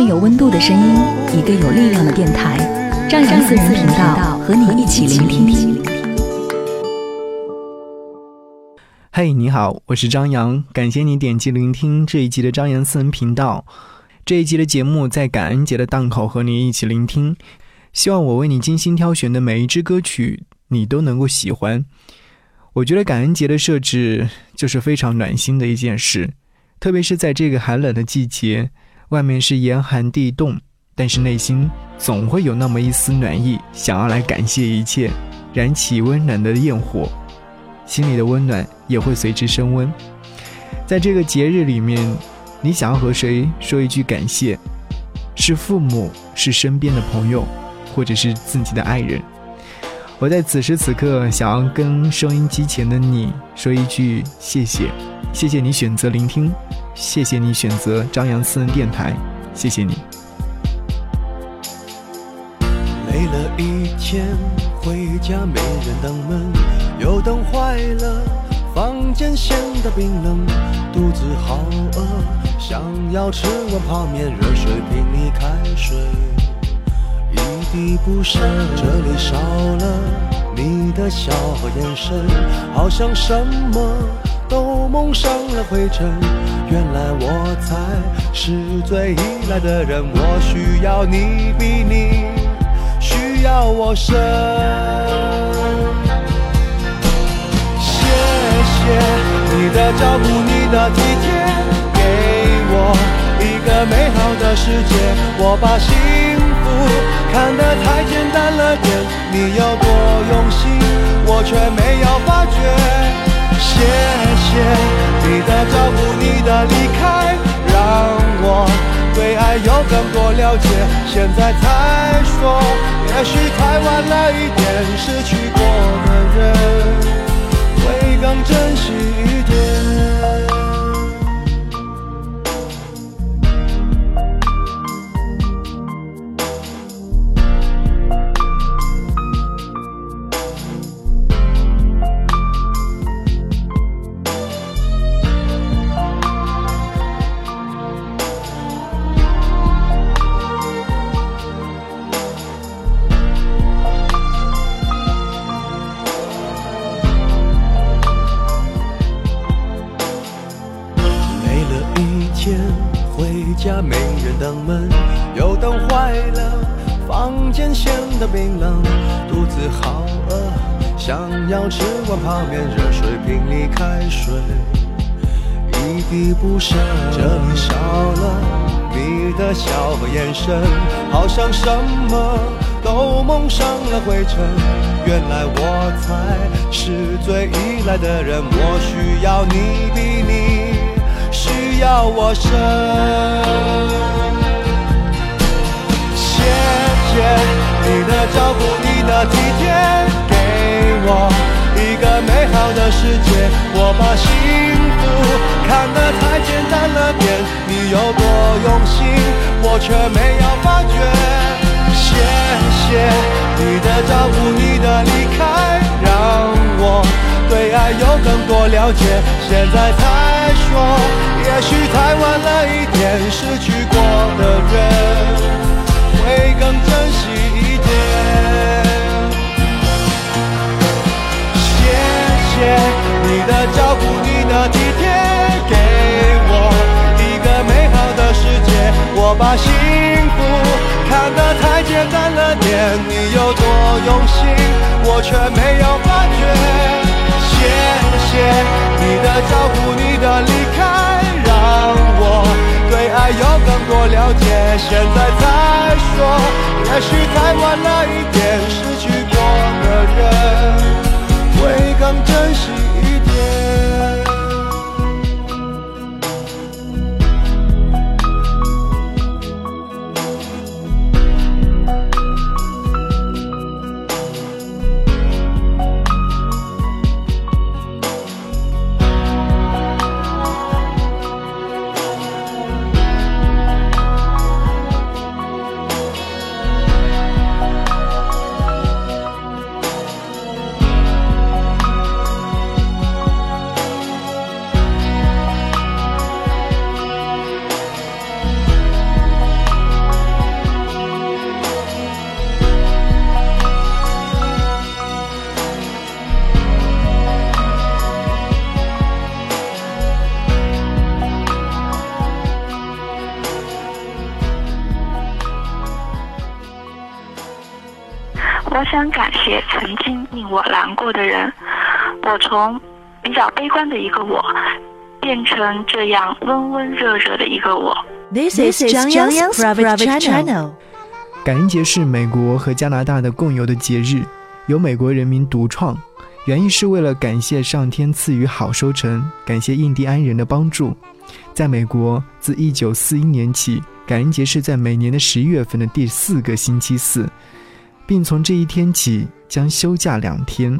份有温度的声音，一个有力量的电台，张扬私人频道和你一起聆听。嘿，你好，我是张扬，感谢你点击聆听这一集的张扬私人频道。这一集的节目在感恩节的档口和你一起聆听，希望我为你精心挑选的每一支歌曲，你都能够喜欢。我觉得感恩节的设置就是非常暖心的一件事，特别是在这个寒冷的季节。外面是严寒地冻，但是内心总会有那么一丝暖意，想要来感谢一切，燃起温暖的焰火，心里的温暖也会随之升温。在这个节日里面，你想要和谁说一句感谢？是父母，是身边的朋友，或者是自己的爱人？我在此时此刻想要跟收音机前的你说一句谢谢，谢谢你选择聆听。谢谢你选择张扬私人电台，谢谢你。累了一天，回家没人等门，油灯坏了，房间显得冰冷，肚子好饿，想要吃碗泡面，热水瓶里开水一滴不舍，这里少了你的笑和眼神，好像什么都蒙上了灰尘。原来我才是最依赖的人，我需要你比你需要我深。谢谢你的照顾，你的体贴，给我一个美好的世界。我把幸福看得太简单了点，你有多用心，我却没有发觉。谢谢你的照顾，你的离开，让我对爱有更多了解。现在才说，也许太晚了一点，失去过的人会更珍惜一点。天回家没人等门，油灯坏了，房间显得冰冷，肚子好饿，想要吃碗泡面，热水瓶里开水一滴不剩。这里少了你的笑和眼神，好像什么都蒙上了灰尘。原来我才是最依赖的人，我需要你比你需要我深。谢谢你的照顾，你的体贴。给我一个美好的世界，我把幸福看得太简单了点。你有多用心，我却没有发觉。谢谢你的照顾，你的离开，让我对爱有更多了解。现在才说，也许太晚了一点，失去过的人会更珍惜一点。谢谢你的照顾，你的体贴，给我一个美好的世界。我把幸福看得太简单了点，你有多用心，我却没有发觉。你的照顾，你的离开，让我对爱有更多了解。现在再说，也许太晚了一点，失去过的人。会更珍惜难过的人。我从比较悲观的一个我，变成这样温温热热的一个我。This is Zhang Yang's private channel. 感恩节是美国和加拿大的共有的节日，由美国人民独创，原意是为了感谢上天赐予好收成，感谢印第安人的帮助。在美国，自1941年起，感恩节是在每年的十一月份的第四个星期四，并从这一天起将休假两天。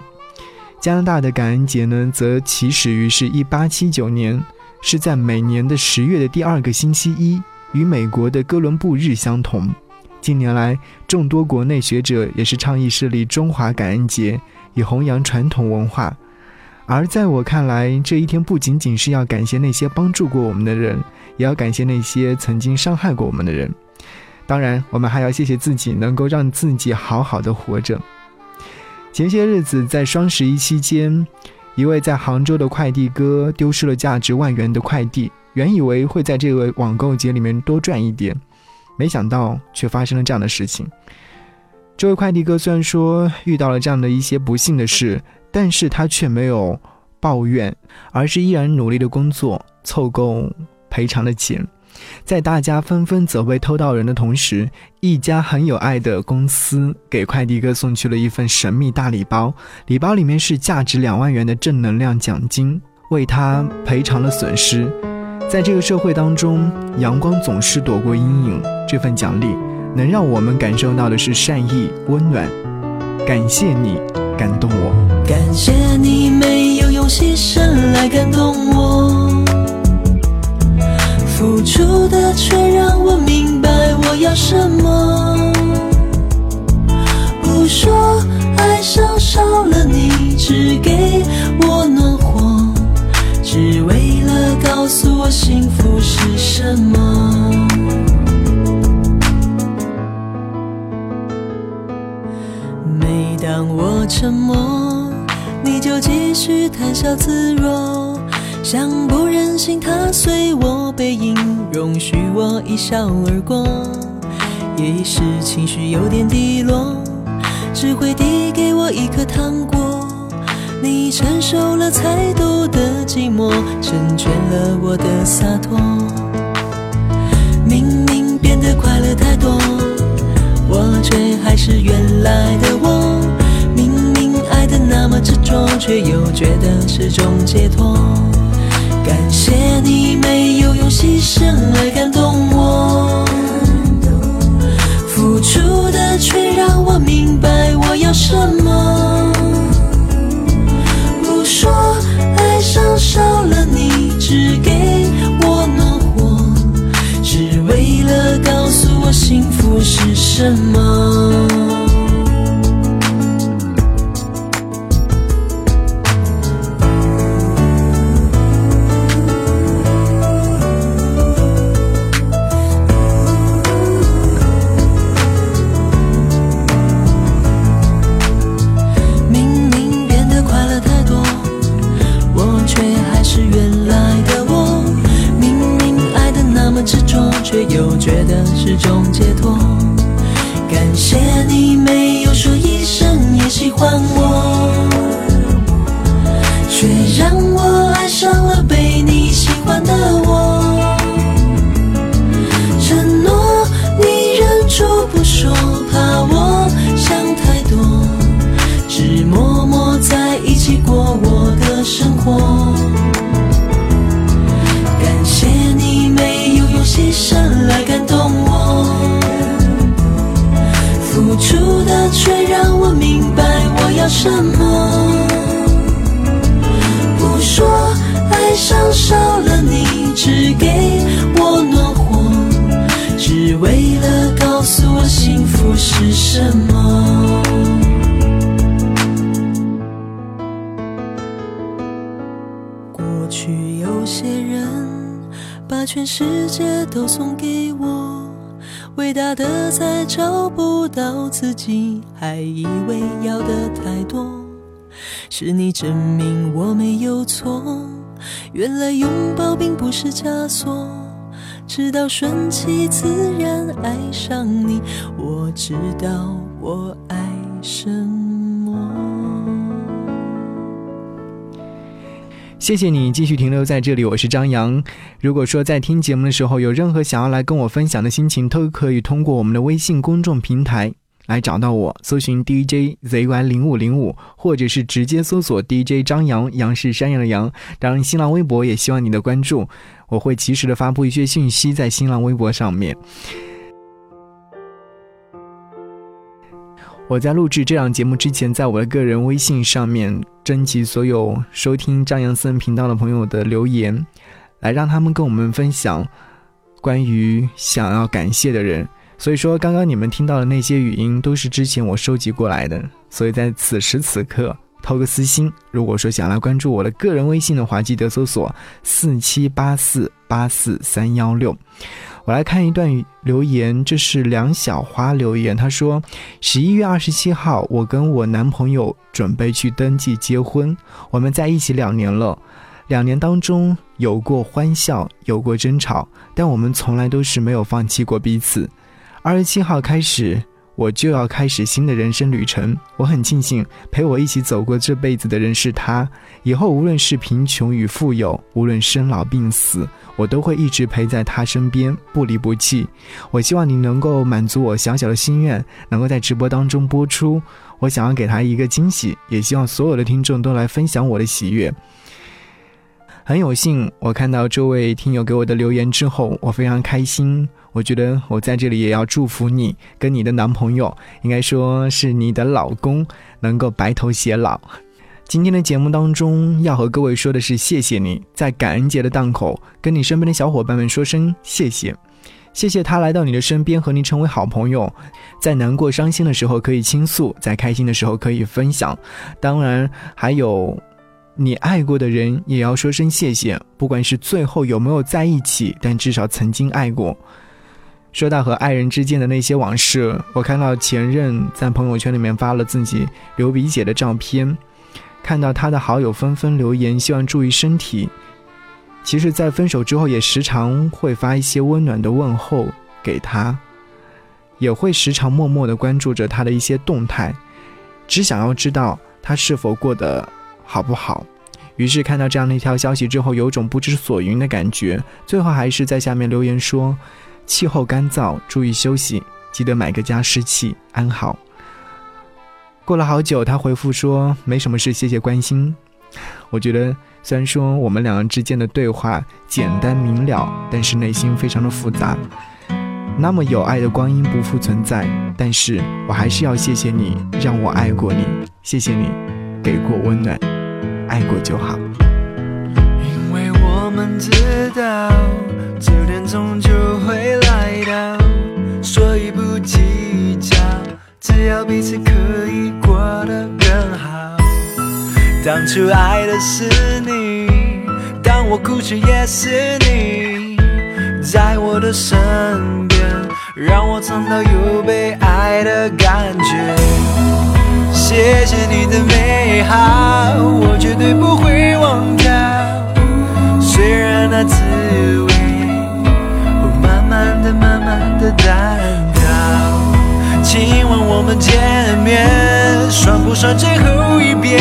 加拿大的感恩节呢，则起始于是一八七九年，是在每年的十月的第二个星期一，与美国的哥伦布日相同。近年来，众多国内学者也是倡议设立中华感恩节，以弘扬传统文化。而在我看来，这一天不仅仅是要感谢那些帮助过我们的人，也要感谢那些曾经伤害过我们的人。当然，我们还要谢谢自己，能够让自己好好的活着。前些日子，在双十一期间，一位在杭州的快递哥丢失了价值万元的快递，原以为会在这个网购节里面多赚一点。没想到却发生了这样的事情。这位快递哥虽然说遇到了这样的一些不幸的事，但是他却没有抱怨，而是依然努力的工作，凑够赔偿的钱。在大家纷纷责备偷盗人的同时，一家很有爱的公司给快递哥送去了一份神秘大礼包，礼包里面是价值两万元的正能量奖金，为他赔偿了损失。在这个社会当中，阳光总是躲过阴影。这份奖励能让我们感受到的是善意、温暖。感谢你，感动我。感谢你没有用牺牲来感动我，付出的却让我明白我要什么。不说爱上少了你，只给我暖和，只为了告诉我幸福是什么。每当我沉默，你就继续谈笑自若，像不忍心踏碎我背影，容许我一笑而过。也一时情绪有点低落，只会递给我一颗糖果。你承受了太多的寂寞，成全了我的洒脱。明明变得快乐太多。我却还是原来的我，明明爱的那么执着，却又觉得是种解脱。感谢你没有用牺牲来感动我，付出的却让我明白我要什么。不说爱上少了你，只给我暖和，只为了告诉我幸福是什么。再找不到自己，还以为要的太多。是你证明我没有错，原来拥抱并不是枷锁。直到顺其自然爱上你，我知道我爱什么？谢谢你继续停留在这里，我是张扬。如果说在听节目的时候有任何想要来跟我分享的心情，都可以通过我们的微信公众平台来找到我，搜寻 DJ ZY 零五零五，或者是直接搜索 DJ 张扬，杨是山羊的羊。当然，新浪微博也希望你的关注，我会及时的发布一些信息在新浪微博上面。我在录制这档节目之前，在我的个人微信上面征集所有收听张扬私人频道的朋友的留言，来让他们跟我们分享关于想要感谢的人。所以说，刚刚你们听到的那些语音都是之前我收集过来的。所以在此时此刻，投个私心，如果说想来关注我的个人微信的话，记得搜索四七八四八四三幺六。我来看一段留言，这是梁小花留言。她说：“十一月二十七号，我跟我男朋友准备去登记结婚。我们在一起两年了，两年当中有过欢笑，有过争吵，但我们从来都是没有放弃过彼此。二十七号开始。”我就要开始新的人生旅程。我很庆幸陪我一起走过这辈子的人是他。以后无论是贫穷与富有，无论生老病死，我都会一直陪在他身边，不离不弃。我希望你能够满足我小小的心愿，能够在直播当中播出。我想要给他一个惊喜，也希望所有的听众都来分享我的喜悦。很有幸，我看到这位听友给我的留言之后，我非常开心。我觉得我在这里也要祝福你，跟你的男朋友，应该说是你的老公，能够白头偕老。今天的节目当中要和各位说的是，谢谢你在感恩节的档口跟你身边的小伙伴们说声谢谢，谢谢他来到你的身边和你成为好朋友，在难过伤心的时候可以倾诉，在开心的时候可以分享。当然还有你爱过的人也要说声谢谢，不管是最后有没有在一起，但至少曾经爱过。说到和爱人之间的那些往事，我看到前任在朋友圈里面发了自己流鼻血的照片，看到他的好友纷纷留言，希望注意身体。其实，在分手之后，也时常会发一些温暖的问候给他，也会时常默默的关注着他的一些动态，只想要知道他是否过得好不好。于是看到这样的一条消息之后，有种不知所云的感觉，最后还是在下面留言说。气候干燥，注意休息，记得买个加湿器，安好。过了好久，他回复说：“没什么事，谢谢关心。”我觉得，虽然说我们两人之间的对话简单明了，但是内心非常的复杂。那么有爱的光阴不复存在，但是我还是要谢谢你，让我爱过你，谢谢你，给过温暖，爱过就好。因为我们知道。九点钟就会所以不计较，只要彼此可以过得更好。当初爱的是你，当我哭泣也是你，在我的身边，让我尝到有被爱的感觉。谢谢你的美好，我绝对不会忘掉，虽然那滋味。慢的、慢慢的淡掉。今晚我们见面，算不算最后一遍？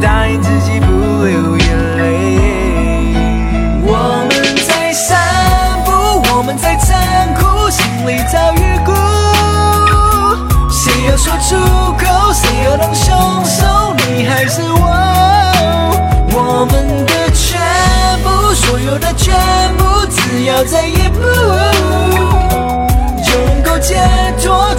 答应自己不流眼泪。我们在散步，我们在残酷，心里早预估。谁要说出口？谁要当凶手？你还是我？我们的全部，所有的。只要再一步，就能够解脱，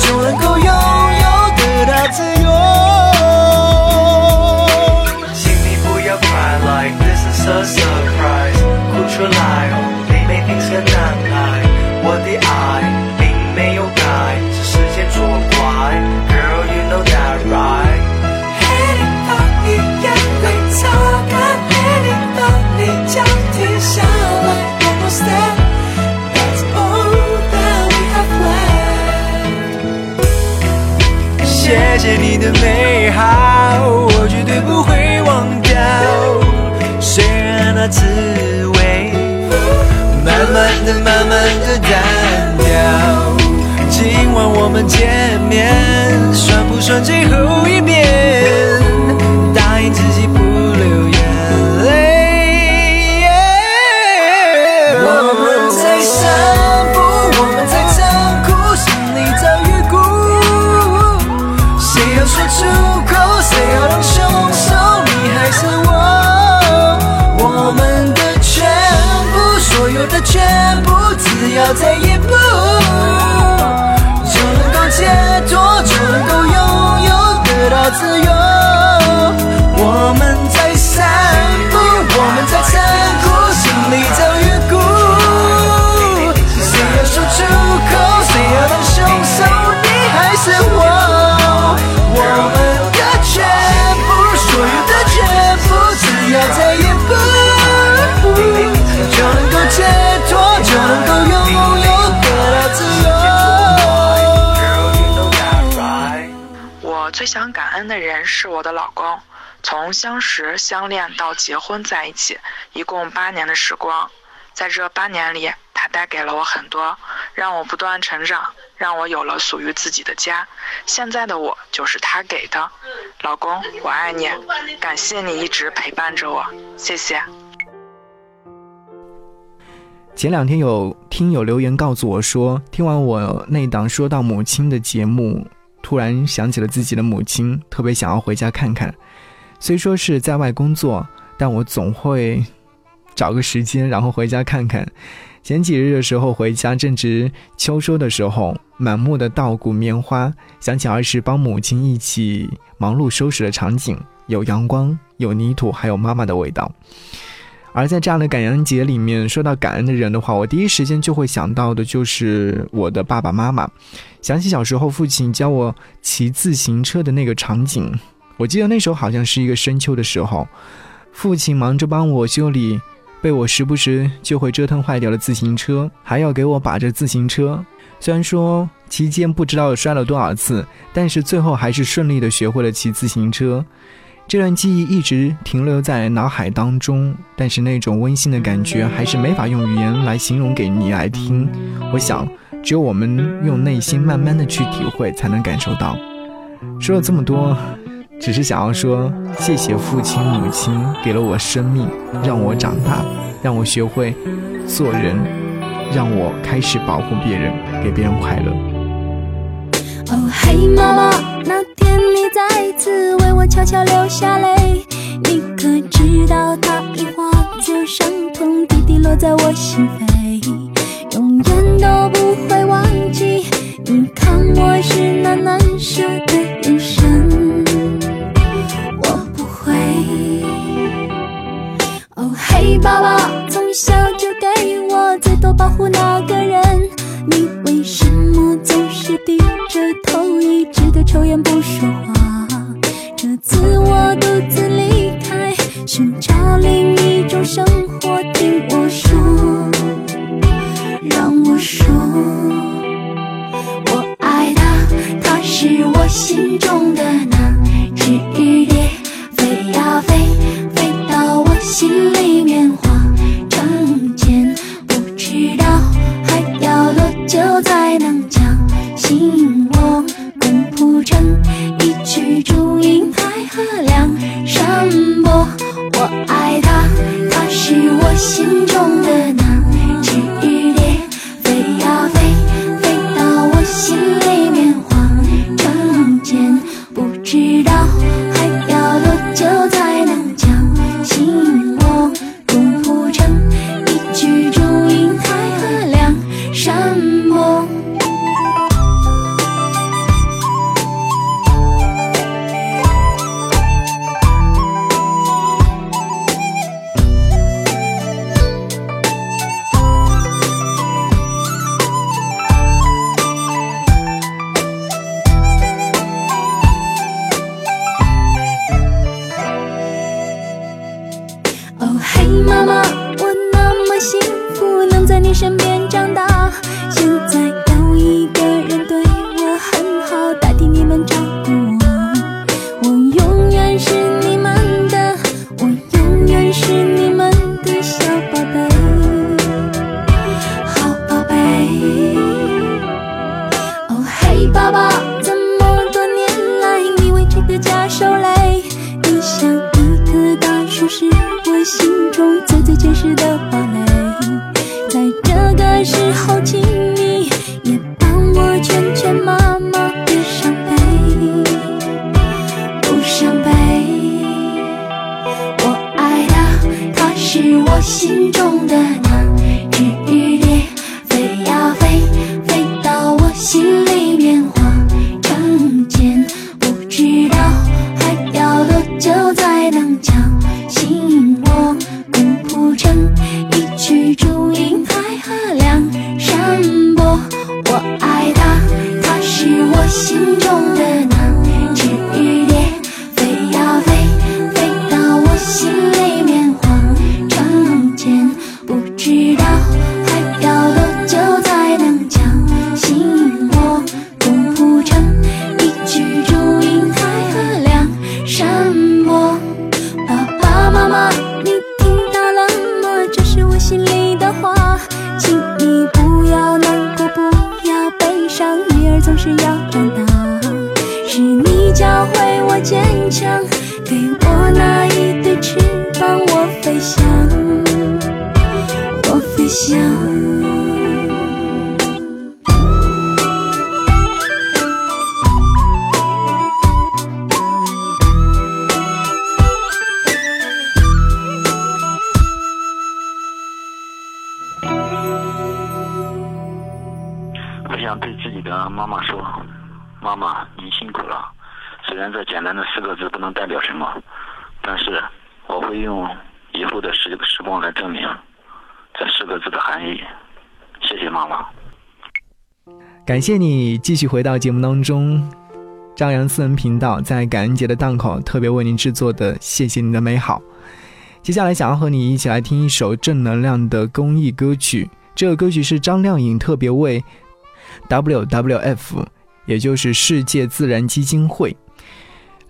要再一步，就能够解脱，就能够拥有，得到自由。最想感恩的人是我的老公，从相识、相恋到结婚在一起，一共八年的时光。在这八年里，他带给了我很多，让我不断成长，让我有了属于自己的家。现在的我就是他给的。老公，我爱你，感谢你一直陪伴着我，谢谢。前两天有听友留言告诉我说，听完我那档说到母亲的节目，突然想起了自己的母亲，特别想要回家看看。虽说是在外工作，但我总会找个时间，然后回家看看。前几日的时候回家，正值秋收的时候，满目的稻谷棉花，想起儿时帮母亲一起忙碌收拾的场景，有阳光，有泥土，还有妈妈的味道。而在这样的感恩节里面，说到感恩的人的话，我第一时间就会想到的就是我的爸爸妈妈。想起小时候父亲教我骑自行车的那个场景，我记得那时候好像是一个深秋的时候，父亲忙着帮我修理被我时不时就会折腾坏掉的自行车，还要给我把着自行车。虽然说期间不知道摔了多少次，但是最后还是顺利的学会了骑自行车。这段记忆一直停留在脑海当中，但是那种温馨的感觉还是没法用语言来形容给你来听。我想，只有我们用内心慢慢的去体会，才能感受到。说了这么多，只是想要说，谢谢父亲母亲给了我生命，让我长大，让我学会做人，让我开始保护别人，给别人快乐。哦，嘿，妈妈，那天你再次为我悄悄流下泪，你可知道它已化作伤痛，滴滴落在我心扉，永远都不会忘记。你看我是那难舍的眼神，我不会。哦，嘿，爸爸，从小就给我最多保护那个人，你为什么总是低着头，一直的抽烟不说话？这次我独自离开，寻找另一种生活，听我说，让我说，我爱他，他是我心中的那只蝶，飞呀飞，飞到我心里面时时光来证明这四个字的含义。谢谢妈妈。”感谢你继续回到节目当中，张扬私人频道在感恩节的档口特别为您制作的《谢谢你的美好》。接下来想要和你一起来听一首正能量的公益歌曲，这个歌曲是张靓颖特别为 WWF，也就是世界自然基金会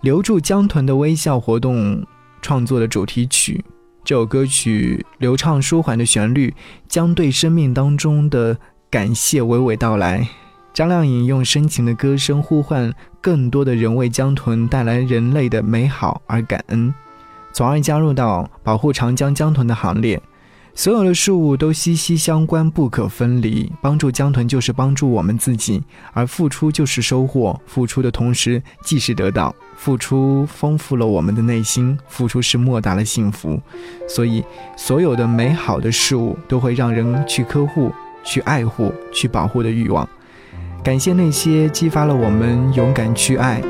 留住江豚的微笑活动创作的主题曲。这首歌曲流畅舒缓的旋律，将对生命当中的感谢娓娓道来。张靓颖用深情的歌声呼唤更多的人为江豚带来人类的美好而感恩，从而加入到保护长江江豚的行列。所有的事物都息息相关，不可分离。帮助江豚就是帮助我们自己，而付出就是收获。付出的同时，即是得到。付出丰富了我们的内心，付出是莫大的幸福。所以，所有的美好的事物都会让人去呵护、去爱护、去保护的欲望。感谢那些激发了我们勇敢去爱、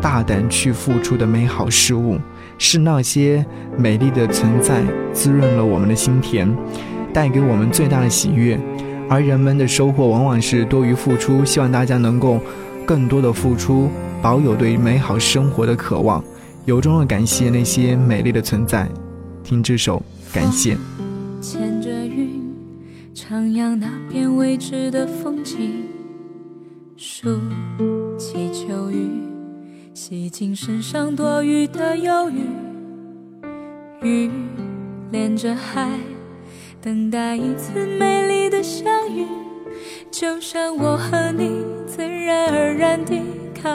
大胆去付出的美好事物。是那些美丽的存在滋润了我们的心田，带给我们最大的喜悦，而人们的收获往往是多于付出。希望大家能够更多的付出，保有对美好生活的渴望，由衷的感谢那些美丽的存在。听这首《感谢》。牵着云，徜徉那片未知的风景，数起秋雨。洗净身上多余的忧郁，雨连着海，等待一次美丽的相遇。就像我和你自然而然地靠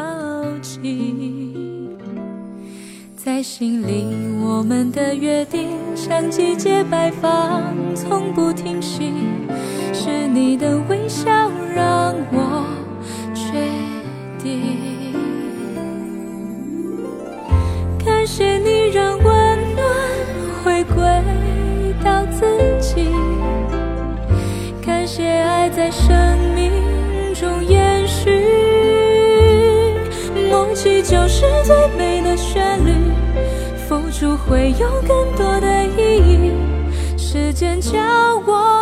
近，在心里我们的约定像季节摆放，从不停息。是你的微笑让我感谢你让温暖回归到自己，感谢爱在生命中延续。默契就是最美的旋律，付出会有更多的意义。时间教我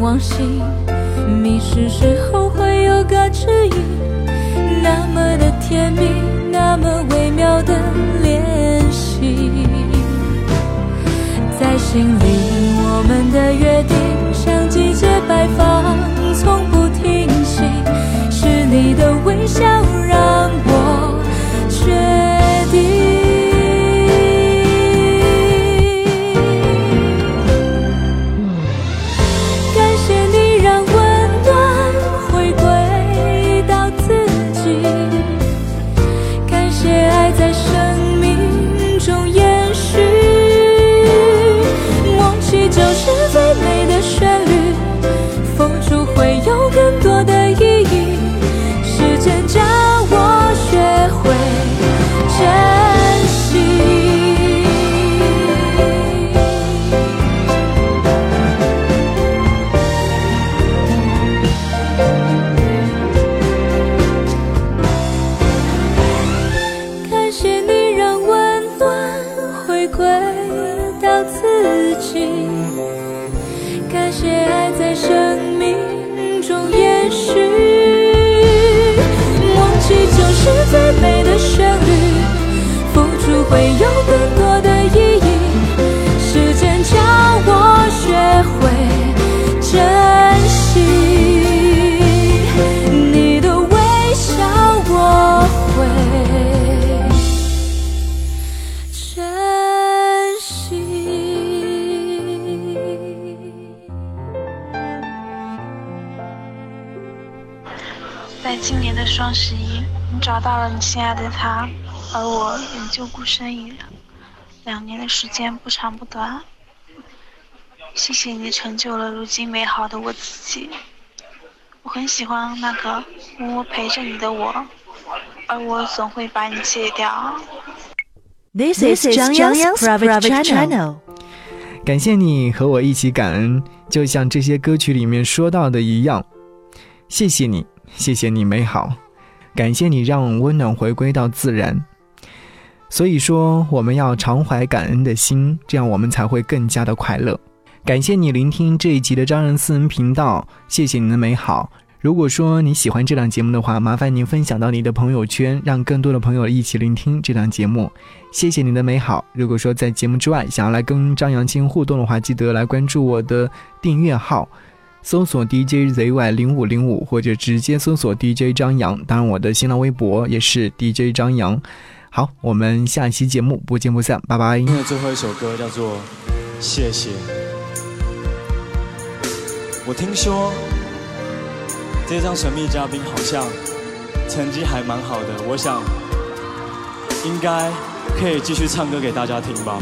往昔，迷失时候会有个指引，那么的甜蜜，那么微妙的联系，在心里。我们的约定，像季节摆放，从不停息，是你的微笑让。是到了你心爱的他，而我仍旧孤身一人。两年的时间不长不短，谢谢你成就了如今美好的我自己。我很喜欢那个默默陪着你的我，而我总会把你戒掉。This is Zhang Yang's private channel. 感谢你和我一起感恩，就像这些歌曲里面说到的一样。谢谢你，谢谢你美好，感谢你让温暖回归到自然。所以说，我们要常怀感恩的心，这样我们才会更加的快乐。感谢你聆听这一集的张人私人频道，谢谢你的美好。如果说你喜欢这档节目的话，麻烦您分享到你的朋友圈，让更多的朋友一起聆听这档节目。谢谢你的美好。如果说在节目之外想要来跟张扬青互动的话，记得来关注我的订阅号，搜索 DJZY 零五零五，或者直接搜索 DJ 张扬。当然，我的新浪微博也是 DJ 张扬。好，我们下期节目不见不散，拜拜。今天的最后一首歌叫做《谢谢》。我听说这张神秘嘉宾好像成绩还蛮好的，我想应该可以继续唱歌给大家听吧。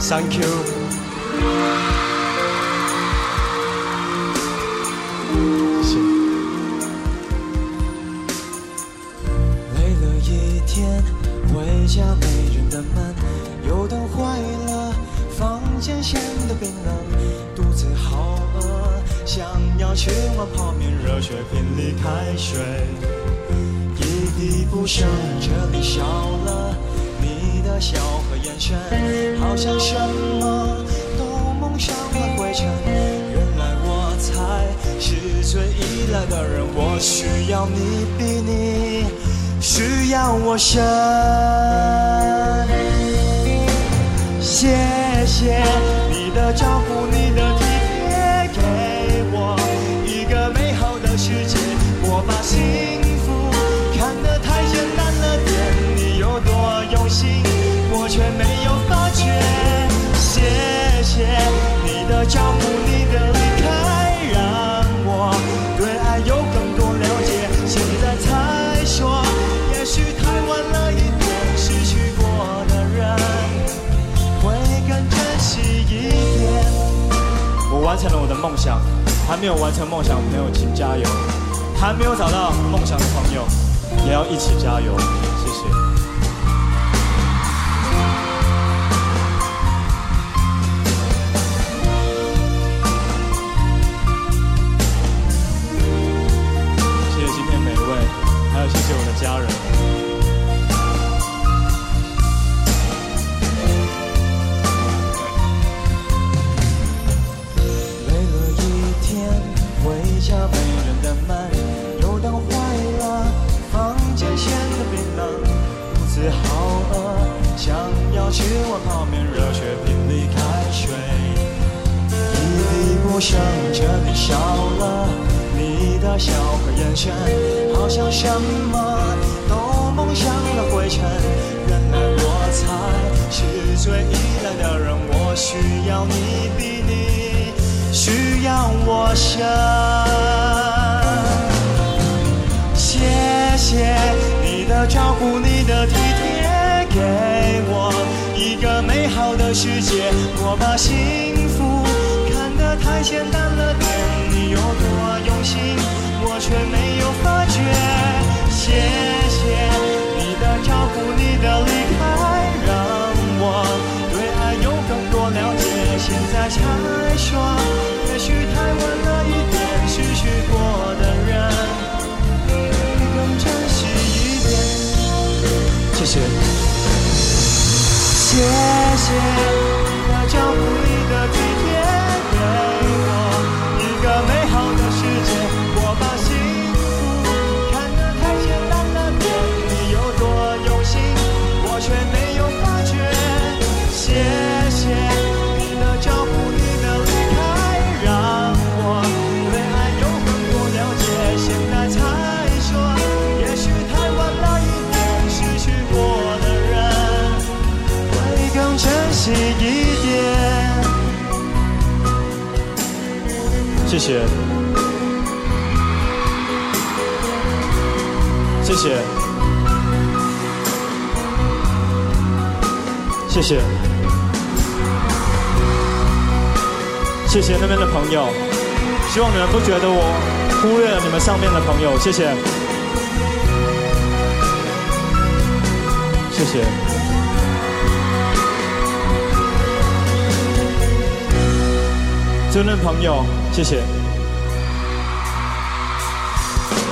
Thank you。谢谢。累了一天，回家没人的门，油灯坏了，房间显得冰冷，肚子好饿，想要吃碗泡面，热水瓶里开水，一滴不剩，这里少了你的笑眼神，好像什么都蒙上了灰尘。原来我才是最依赖的人，我需要你比你需要我深。谢谢你的照顾，你的体贴，给我一个美好的世界。我把心却没有发觉。谢谢。你的照顾，你的离开，让我对爱有更多了解。现在才说，也许太晚了一点，失去过的人会更珍惜一点。我完成了我的梦想，还没有完成梦想的朋友请加油，还没有找到梦想的朋友也要一起加油，滴不剩，这里少了你的笑和眼神，好像什么都蒙上了灰尘。原来我才是最依赖的人，我需要你比你需要我深。谢谢你的照顾，你的体贴，给我一个美好的世界。我把心太简单了点，你有多用心，我却没有发觉。谢谢你的照顾，你的离开，让我对爱有更多了解。现在才说，也许太晚了一点，失去过的人会更珍惜一点。谢谢。谢谢谢。谢，谢。谢，谢。谢，谢谢那边的朋友，希望你们不觉得我忽略了你们上面的朋友，谢谢，谢谢。尊任朋友，谢谢。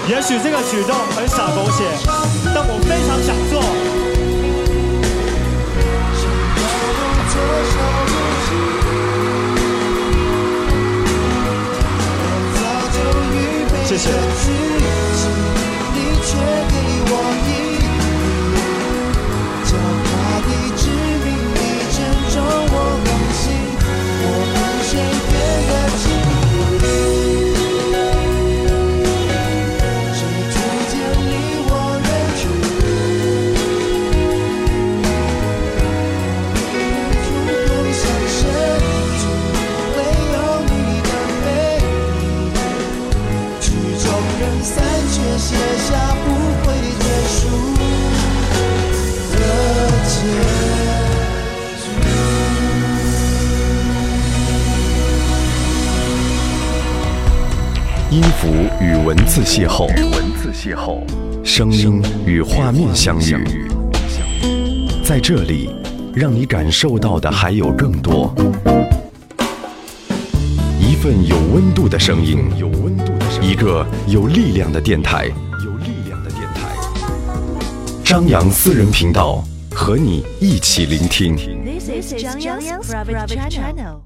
也许这个举动很傻狗血，但我非常想做。谢谢。邂逅，文字邂逅，声音与画面相遇，在这里，让你感受到的还有更多。一份有温度的声音，有温度的声音，一个有力量的电台，有力量的电台。张扬私人频道，和你一起聆听。This is private channel.